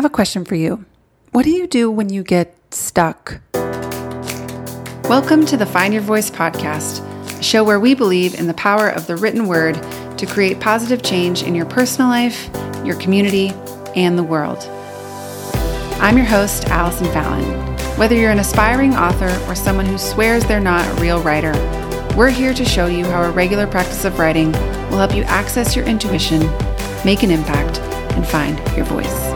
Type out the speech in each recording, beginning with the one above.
have a question for you. What do you do when you get stuck? Welcome to the Find Your Voice podcast, a show where we believe in the power of the written word to create positive change in your personal life, your community, and the world. I'm your host, Allison Fallon. Whether you're an aspiring author or someone who swears they're not a real writer, we're here to show you how a regular practice of writing will help you access your intuition, make an impact, and find your voice.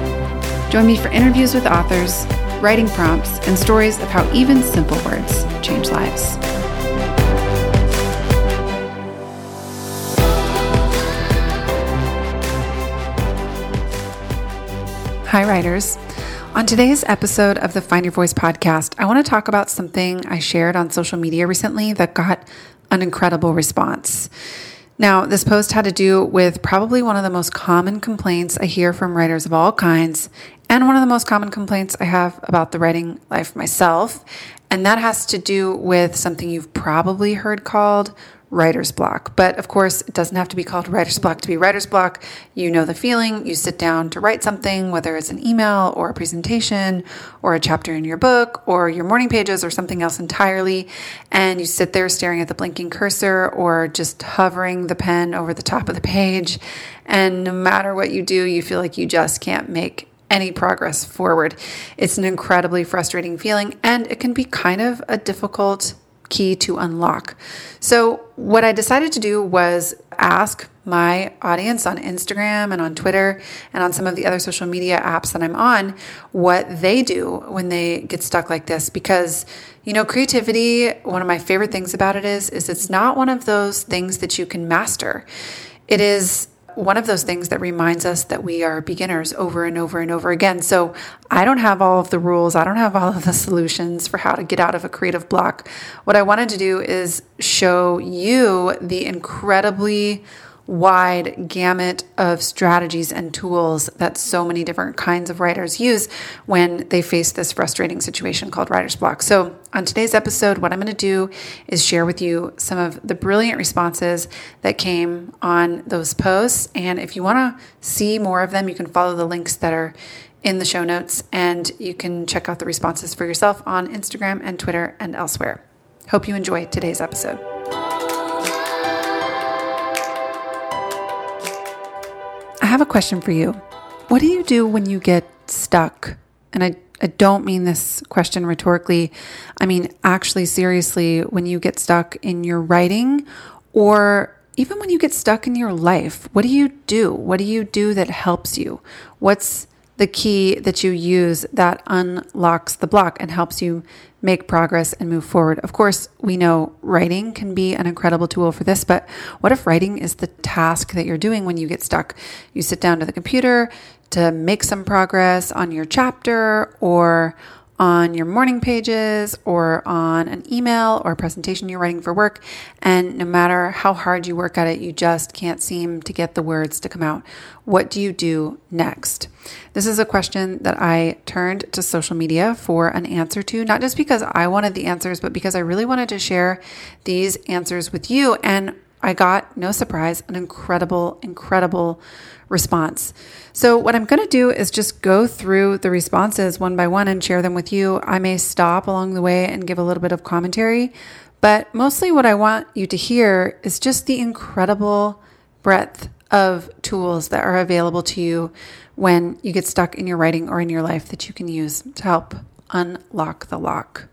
Join me for interviews with authors, writing prompts, and stories of how even simple words change lives. Hi, writers. On today's episode of the Find Your Voice podcast, I want to talk about something I shared on social media recently that got an incredible response. Now, this post had to do with probably one of the most common complaints I hear from writers of all kinds, and one of the most common complaints I have about the writing life myself. And that has to do with something you've probably heard called writer's block. But of course, it doesn't have to be called writer's block to be writer's block. You know the feeling. You sit down to write something, whether it's an email or a presentation or a chapter in your book or your morning pages or something else entirely. And you sit there staring at the blinking cursor or just hovering the pen over the top of the page. And no matter what you do, you feel like you just can't make any progress forward. It's an incredibly frustrating feeling and it can be kind of a difficult key to unlock. So, what I decided to do was ask my audience on Instagram and on Twitter and on some of the other social media apps that I'm on what they do when they get stuck like this because you know creativity one of my favorite things about it is is it's not one of those things that you can master. It is one of those things that reminds us that we are beginners over and over and over again. So I don't have all of the rules, I don't have all of the solutions for how to get out of a creative block. What I wanted to do is show you the incredibly wide gamut of strategies and tools that so many different kinds of writers use when they face this frustrating situation called writer's block. So, on today's episode, what I'm going to do is share with you some of the brilliant responses that came on those posts. And if you want to see more of them, you can follow the links that are in the show notes and you can check out the responses for yourself on Instagram and Twitter and elsewhere. Hope you enjoy today's episode. Have a question for you. What do you do when you get stuck? And I, I don't mean this question rhetorically. I mean, actually, seriously, when you get stuck in your writing or even when you get stuck in your life, what do you do? What do you do that helps you? What's the key that you use that unlocks the block and helps you make progress and move forward. Of course, we know writing can be an incredible tool for this, but what if writing is the task that you're doing when you get stuck? You sit down to the computer to make some progress on your chapter or on your morning pages or on an email or a presentation you're writing for work. And no matter how hard you work at it, you just can't seem to get the words to come out. What do you do next? This is a question that I turned to social media for an answer to, not just because I wanted the answers, but because I really wanted to share these answers with you. And I got, no surprise, an incredible, incredible response. So, what I'm going to do is just go through the responses one by one and share them with you. I may stop along the way and give a little bit of commentary, but mostly what I want you to hear is just the incredible breadth of tools that are available to you when you get stuck in your writing or in your life that you can use to help unlock the lock.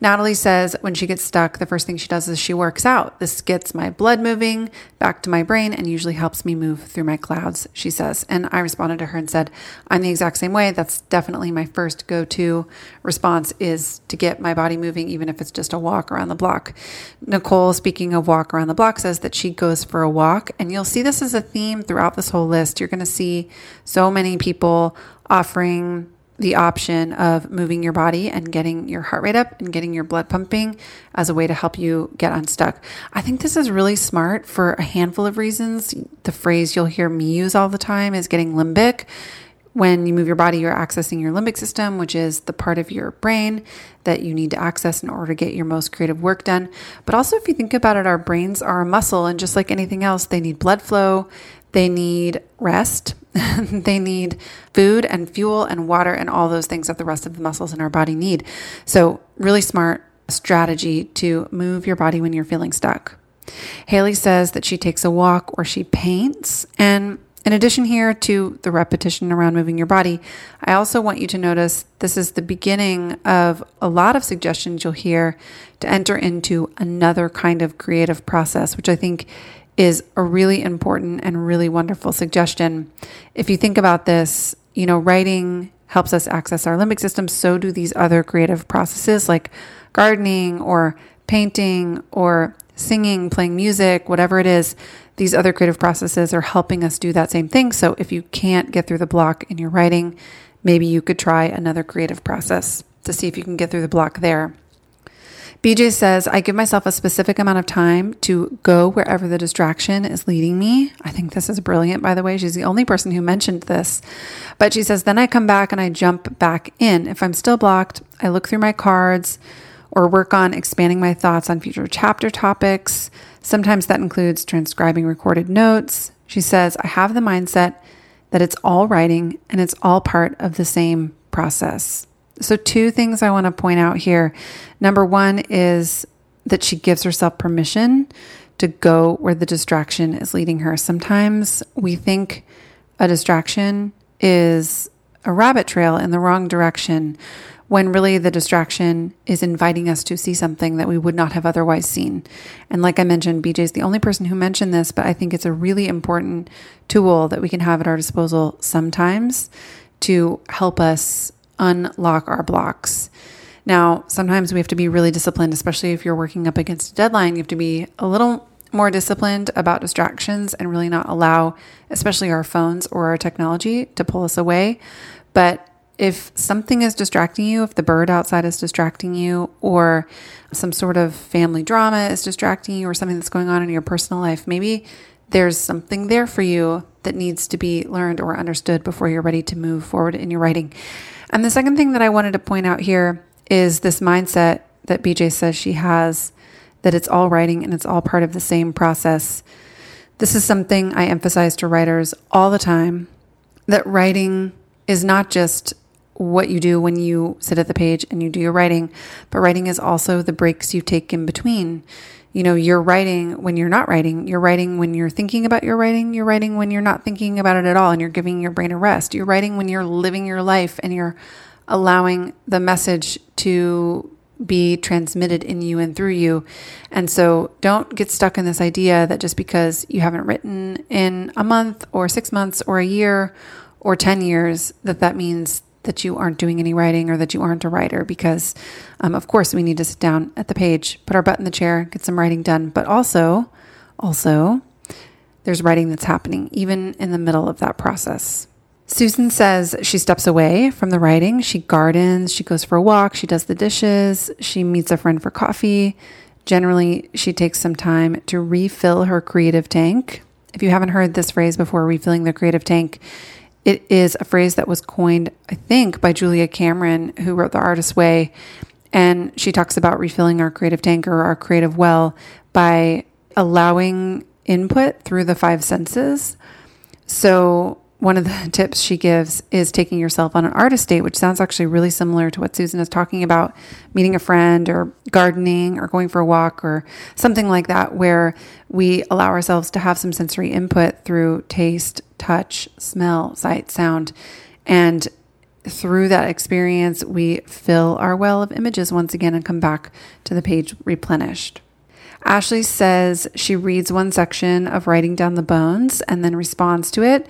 Natalie says when she gets stuck, the first thing she does is she works out. This gets my blood moving back to my brain and usually helps me move through my clouds, she says. And I responded to her and said, I'm the exact same way. That's definitely my first go to response is to get my body moving, even if it's just a walk around the block. Nicole, speaking of walk around the block, says that she goes for a walk. And you'll see this as a theme throughout this whole list. You're going to see so many people offering the option of moving your body and getting your heart rate up and getting your blood pumping as a way to help you get unstuck. I think this is really smart for a handful of reasons. The phrase you'll hear me use all the time is getting limbic. When you move your body, you're accessing your limbic system, which is the part of your brain that you need to access in order to get your most creative work done. But also, if you think about it, our brains are a muscle, and just like anything else, they need blood flow, they need rest. they need food and fuel and water and all those things that the rest of the muscles in our body need. So, really smart strategy to move your body when you're feeling stuck. Haley says that she takes a walk or she paints. And in addition here to the repetition around moving your body, I also want you to notice this is the beginning of a lot of suggestions you'll hear to enter into another kind of creative process, which I think is a really important and really wonderful suggestion. If you think about this, you know, writing helps us access our limbic system. So do these other creative processes like gardening or painting or singing, playing music, whatever it is. These other creative processes are helping us do that same thing. So if you can't get through the block in your writing, maybe you could try another creative process to see if you can get through the block there. BJ says, I give myself a specific amount of time to go wherever the distraction is leading me. I think this is brilliant, by the way. She's the only person who mentioned this. But she says, then I come back and I jump back in. If I'm still blocked, I look through my cards or work on expanding my thoughts on future chapter topics. Sometimes that includes transcribing recorded notes. She says, I have the mindset that it's all writing and it's all part of the same process. So, two things I want to point out here. Number one is that she gives herself permission to go where the distraction is leading her. Sometimes we think a distraction is a rabbit trail in the wrong direction when really the distraction is inviting us to see something that we would not have otherwise seen. And like I mentioned, BJ is the only person who mentioned this, but I think it's a really important tool that we can have at our disposal sometimes to help us unlock our blocks. Now, sometimes we have to be really disciplined, especially if you're working up against a deadline. You have to be a little more disciplined about distractions and really not allow, especially our phones or our technology, to pull us away. But if something is distracting you, if the bird outside is distracting you, or some sort of family drama is distracting you, or something that's going on in your personal life, maybe there's something there for you that needs to be learned or understood before you're ready to move forward in your writing. And the second thing that I wanted to point out here is this mindset that BJ says she has that it's all writing and it's all part of the same process. This is something I emphasize to writers all the time that writing is not just what you do when you sit at the page and you do your writing, but writing is also the breaks you take in between. You know, you're writing when you're not writing. You're writing when you're thinking about your writing. You're writing when you're not thinking about it at all and you're giving your brain a rest. You're writing when you're living your life and you're allowing the message to be transmitted in you and through you. And so don't get stuck in this idea that just because you haven't written in a month or six months or a year or 10 years, that that means that you aren't doing any writing or that you aren't a writer because, um, of course, we need to sit down at the page, put our butt in the chair, get some writing done. But also, also, there's writing that's happening even in the middle of that process. Susan says she steps away from the writing. She gardens, she goes for a walk, she does the dishes, she meets a friend for coffee. Generally, she takes some time to refill her creative tank. If you haven't heard this phrase before, refilling the creative tank, it is a phrase that was coined, I think, by Julia Cameron, who wrote The Artist's Way. And she talks about refilling our creative tank or our creative well by allowing input through the five senses. So one of the tips she gives is taking yourself on an artist date, which sounds actually really similar to what Susan is talking about meeting a friend or gardening or going for a walk or something like that, where we allow ourselves to have some sensory input through taste, touch, smell, sight, sound. And through that experience, we fill our well of images once again and come back to the page replenished. Ashley says she reads one section of Writing Down the Bones and then responds to it.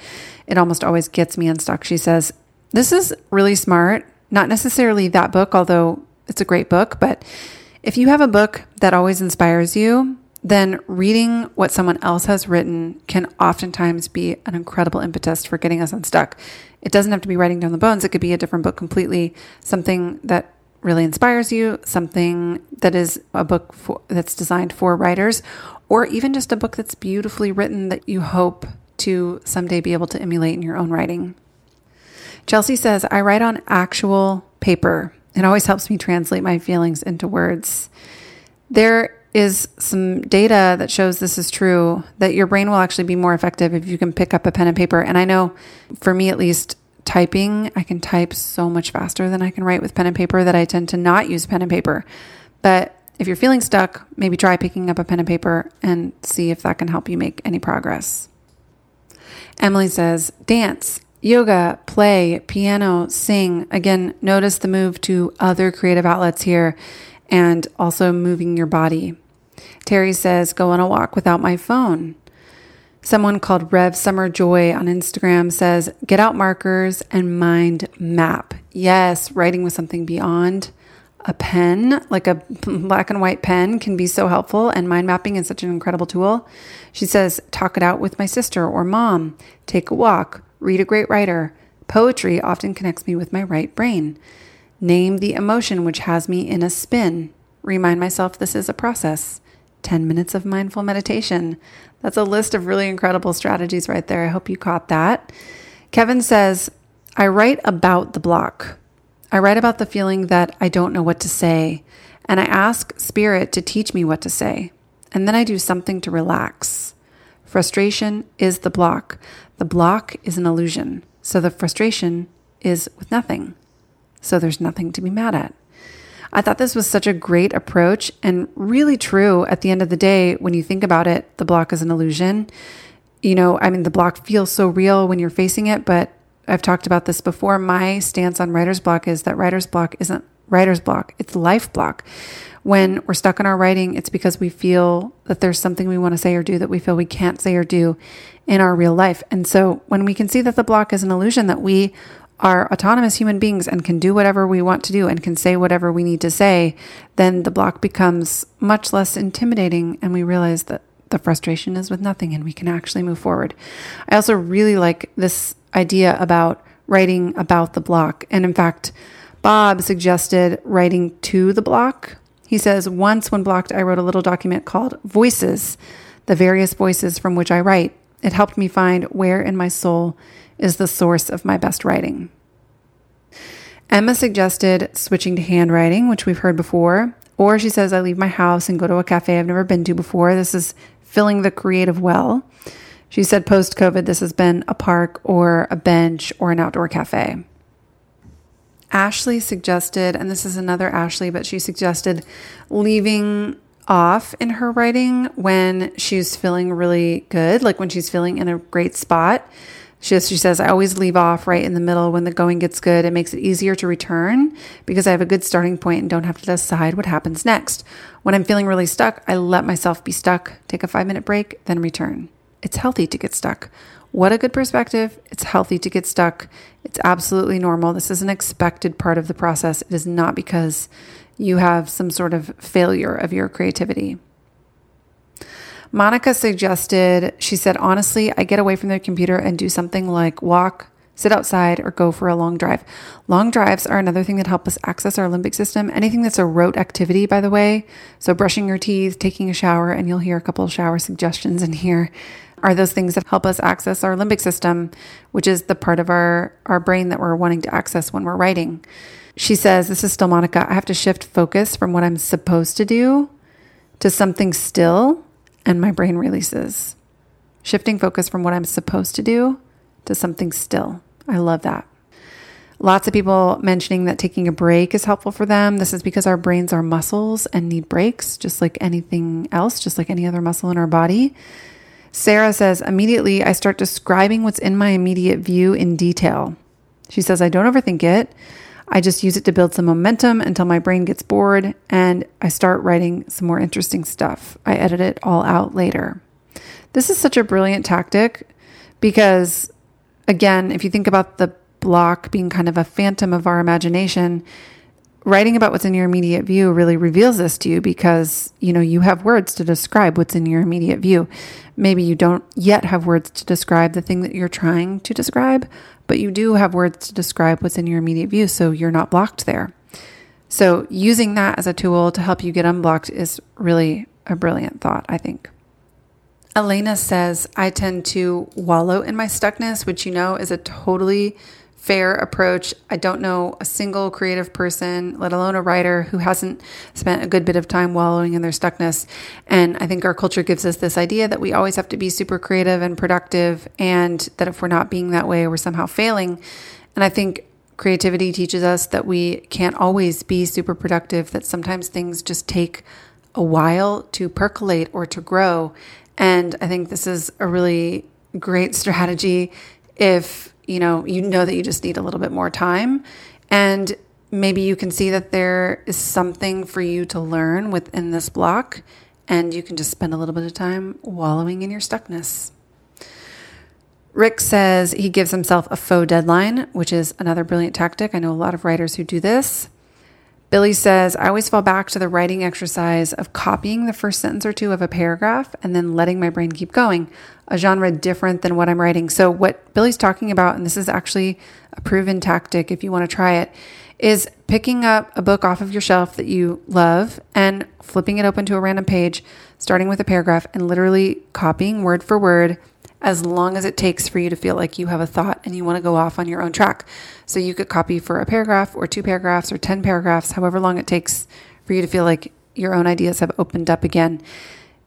It almost always gets me unstuck. She says, This is really smart. Not necessarily that book, although it's a great book, but if you have a book that always inspires you, then reading what someone else has written can oftentimes be an incredible impetus for getting us unstuck. It doesn't have to be writing down the bones, it could be a different book completely, something that really inspires you, something that is a book for, that's designed for writers, or even just a book that's beautifully written that you hope to someday be able to emulate in your own writing. Chelsea says, I write on actual paper. It always helps me translate my feelings into words. There is some data that shows this is true that your brain will actually be more effective if you can pick up a pen and paper. And I know for me at least, typing, I can type so much faster than I can write with pen and paper that I tend to not use pen and paper. But if you're feeling stuck, maybe try picking up a pen and paper and see if that can help you make any progress. Emily says, dance, yoga, play, piano, sing. Again, notice the move to other creative outlets here and also moving your body. Terry says, go on a walk without my phone. Someone called Rev Summer Joy on Instagram says, get out markers and mind map. Yes, writing with something beyond a pen, like a black and white pen, can be so helpful, and mind mapping is such an incredible tool. She says, talk it out with my sister or mom, take a walk, read a great writer. Poetry often connects me with my right brain. Name the emotion which has me in a spin. Remind myself this is a process. 10 minutes of mindful meditation. That's a list of really incredible strategies right there. I hope you caught that. Kevin says, I write about the block. I write about the feeling that I don't know what to say, and I ask Spirit to teach me what to say. And then I do something to relax. Frustration is the block. The block is an illusion. So the frustration is with nothing. So there's nothing to be mad at. I thought this was such a great approach and really true at the end of the day. When you think about it, the block is an illusion. You know, I mean, the block feels so real when you're facing it, but I've talked about this before. My stance on writer's block is that writer's block isn't writer's block, it's life block. When we're stuck in our writing, it's because we feel that there's something we want to say or do that we feel we can't say or do in our real life. And so when we can see that the block is an illusion, that we are autonomous human beings and can do whatever we want to do and can say whatever we need to say, then the block becomes much less intimidating and we realize that the frustration is with nothing and we can actually move forward. I also really like this idea about writing about the block. And in fact, Bob suggested writing to the block. He says, Once when blocked, I wrote a little document called Voices, the various voices from which I write. It helped me find where in my soul is the source of my best writing. Emma suggested switching to handwriting, which we've heard before. Or she says, I leave my house and go to a cafe I've never been to before. This is filling the creative well. She said post COVID, this has been a park or a bench or an outdoor cafe. Ashley suggested, and this is another Ashley, but she suggested leaving off in her writing when she's feeling really good, like when she's feeling in a great spot. She, she says, I always leave off right in the middle when the going gets good. It makes it easier to return because I have a good starting point and don't have to decide what happens next. When I'm feeling really stuck, I let myself be stuck, take a five minute break, then return. It's healthy to get stuck. What a good perspective. It's healthy to get stuck. It's absolutely normal. This is an expected part of the process. It is not because you have some sort of failure of your creativity. Monica suggested, she said, honestly, I get away from the computer and do something like walk, sit outside, or go for a long drive. Long drives are another thing that help us access our limbic system. Anything that's a rote activity, by the way. So, brushing your teeth, taking a shower, and you'll hear a couple of shower suggestions in here are those things that help us access our limbic system, which is the part of our, our brain that we're wanting to access when we're writing. She says, This is still Monica. I have to shift focus from what I'm supposed to do to something still, and my brain releases. Shifting focus from what I'm supposed to do to something still. I love that. Lots of people mentioning that taking a break is helpful for them. This is because our brains are muscles and need breaks, just like anything else, just like any other muscle in our body. Sarah says, immediately I start describing what's in my immediate view in detail. She says, I don't overthink it. I just use it to build some momentum until my brain gets bored and I start writing some more interesting stuff. I edit it all out later. This is such a brilliant tactic because, again, if you think about the block being kind of a phantom of our imagination, writing about what's in your immediate view really reveals this to you because you know you have words to describe what's in your immediate view. Maybe you don't yet have words to describe the thing that you're trying to describe but you do have words to describe what's in your immediate view so you're not blocked there. So using that as a tool to help you get unblocked is really a brilliant thought i think. Elena says i tend to wallow in my stuckness which you know is a totally fair approach. I don't know a single creative person, let alone a writer, who hasn't spent a good bit of time wallowing in their stuckness. And I think our culture gives us this idea that we always have to be super creative and productive, and that if we're not being that way, we're somehow failing. And I think creativity teaches us that we can't always be super productive, that sometimes things just take a while to percolate or to grow. And I think this is a really great strategy if you know, you know that you just need a little bit more time. And maybe you can see that there is something for you to learn within this block, and you can just spend a little bit of time wallowing in your stuckness. Rick says he gives himself a faux deadline, which is another brilliant tactic. I know a lot of writers who do this. Billy says, I always fall back to the writing exercise of copying the first sentence or two of a paragraph and then letting my brain keep going, a genre different than what I'm writing. So, what Billy's talking about, and this is actually a proven tactic if you want to try it, is picking up a book off of your shelf that you love and flipping it open to a random page, starting with a paragraph, and literally copying word for word as long as it takes for you to feel like you have a thought and you want to go off on your own track. So you could copy for a paragraph or two paragraphs or 10 paragraphs, however long it takes for you to feel like your own ideas have opened up again.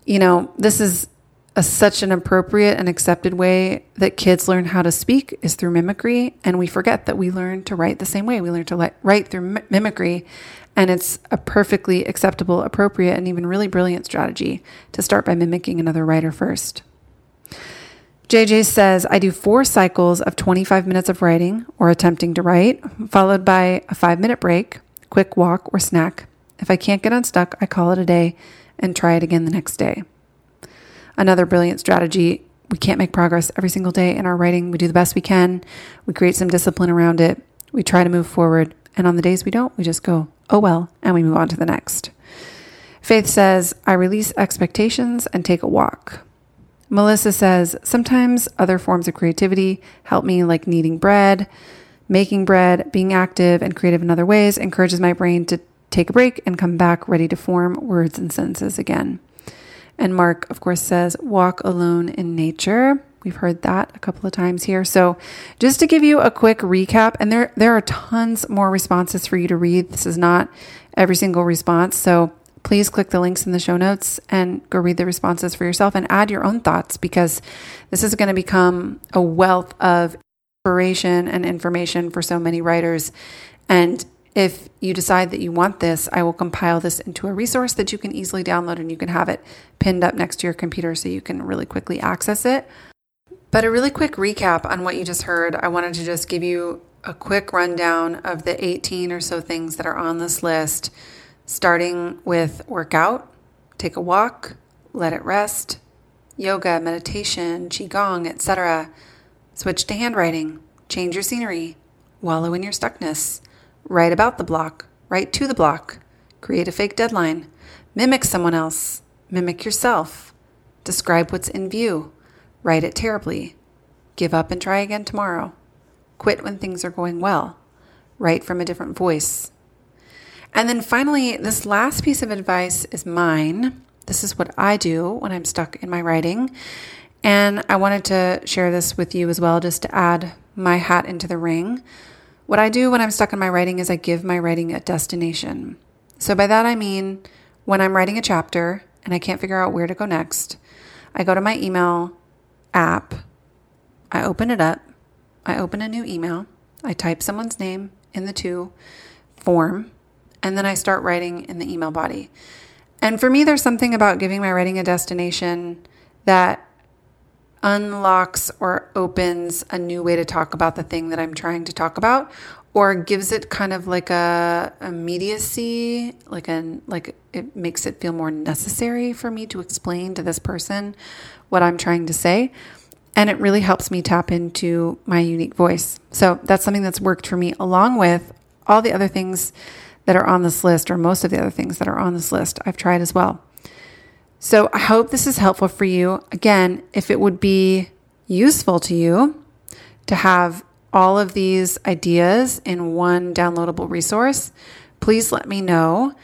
You know, this is a, such an appropriate and accepted way that kids learn how to speak is through mimicry. And we forget that we learn to write the same way. We learn to write through mimicry. And it's a perfectly acceptable, appropriate, and even really brilliant strategy to start by mimicking another writer first. JJ says, I do four cycles of 25 minutes of writing or attempting to write, followed by a five minute break, quick walk, or snack. If I can't get unstuck, I call it a day and try it again the next day. Another brilliant strategy we can't make progress every single day in our writing. We do the best we can, we create some discipline around it, we try to move forward. And on the days we don't, we just go, oh well, and we move on to the next. Faith says, I release expectations and take a walk. Melissa says, sometimes other forms of creativity help me, like kneading bread, making bread, being active and creative in other ways, encourages my brain to take a break and come back ready to form words and sentences again. And Mark, of course, says, walk alone in nature. We've heard that a couple of times here. So, just to give you a quick recap, and there there are tons more responses for you to read. This is not every single response. So, please click the links in the show notes and go read the responses for yourself and add your own thoughts because this is going to become a wealth of inspiration and information for so many writers. And if you decide that you want this, I will compile this into a resource that you can easily download and you can have it pinned up next to your computer so you can really quickly access it. But a really quick recap on what you just heard, I wanted to just give you a quick rundown of the 18 or so things that are on this list starting with workout, take a walk, let it rest, yoga, meditation, qigong, etc. Switch to handwriting, change your scenery, wallow in your stuckness, write about the block, write to the block, create a fake deadline, mimic someone else, mimic yourself, describe what's in view, write it terribly, give up and try again tomorrow, quit when things are going well, write from a different voice, and then finally, this last piece of advice is mine. This is what I do when I'm stuck in my writing. And I wanted to share this with you as well, just to add my hat into the ring. What I do when I'm stuck in my writing is I give my writing a destination. So by that I mean when I'm writing a chapter and I can't figure out where to go next, I go to my email app, I open it up, I open a new email, I type someone's name in the to form, and then I start writing in the email body. And for me, there's something about giving my writing a destination that unlocks or opens a new way to talk about the thing that I'm trying to talk about or gives it kind of like a immediacy like an like it makes it feel more necessary for me to explain to this person what I'm trying to say and it really helps me tap into my unique voice. So that's something that's worked for me along with all the other things that are on this list, or most of the other things that are on this list, I've tried as well. So I hope this is helpful for you. Again, if it would be useful to you to have all of these ideas in one downloadable resource, please let me know.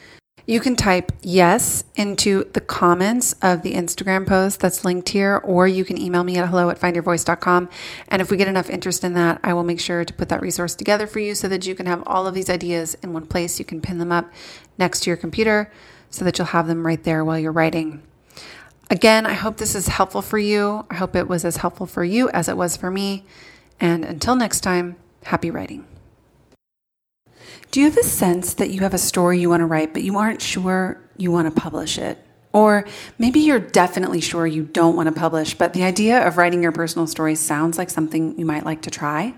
You can type yes into the comments of the Instagram post that's linked here, or you can email me at hello at findyourvoice.com. And if we get enough interest in that, I will make sure to put that resource together for you so that you can have all of these ideas in one place. You can pin them up next to your computer so that you'll have them right there while you're writing. Again, I hope this is helpful for you. I hope it was as helpful for you as it was for me. And until next time, happy writing. Do you have a sense that you have a story you want to write, but you aren't sure you want to publish it? Or maybe you're definitely sure you don't want to publish, but the idea of writing your personal story sounds like something you might like to try.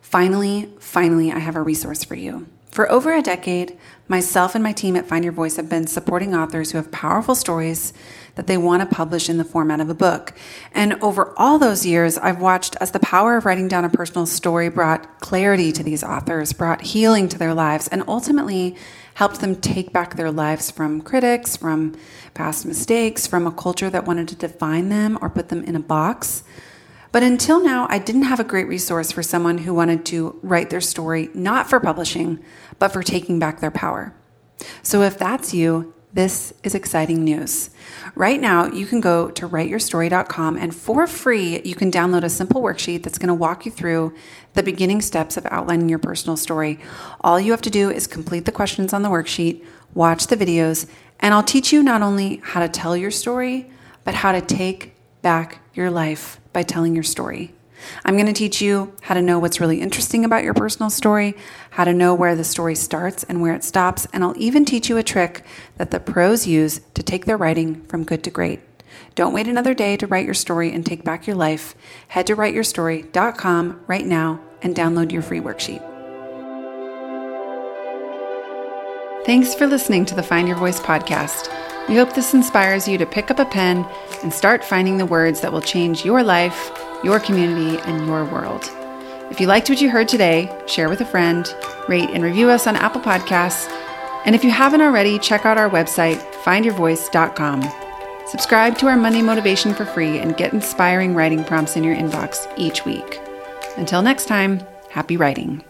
Finally, finally, I have a resource for you. For over a decade, myself and my team at Find Your Voice have been supporting authors who have powerful stories that they want to publish in the format of a book. And over all those years, I've watched as the power of writing down a personal story brought clarity to these authors, brought healing to their lives, and ultimately helped them take back their lives from critics, from past mistakes, from a culture that wanted to define them or put them in a box. But until now, I didn't have a great resource for someone who wanted to write their story not for publishing, but for taking back their power. So if that's you, this is exciting news. Right now, you can go to writeyourstory.com and for free, you can download a simple worksheet that's going to walk you through the beginning steps of outlining your personal story. All you have to do is complete the questions on the worksheet, watch the videos, and I'll teach you not only how to tell your story, but how to take back your life by telling your story. I'm going to teach you how to know what's really interesting about your personal story, how to know where the story starts and where it stops, and I'll even teach you a trick that the pros use to take their writing from good to great. Don't wait another day to write your story and take back your life. Head to writeyourstory.com right now and download your free worksheet. Thanks for listening to the Find Your Voice podcast. We hope this inspires you to pick up a pen and start finding the words that will change your life, your community, and your world. If you liked what you heard today, share with a friend, rate and review us on Apple Podcasts, and if you haven't already, check out our website, findyourvoice.com. Subscribe to our Monday Motivation for free and get inspiring writing prompts in your inbox each week. Until next time, happy writing.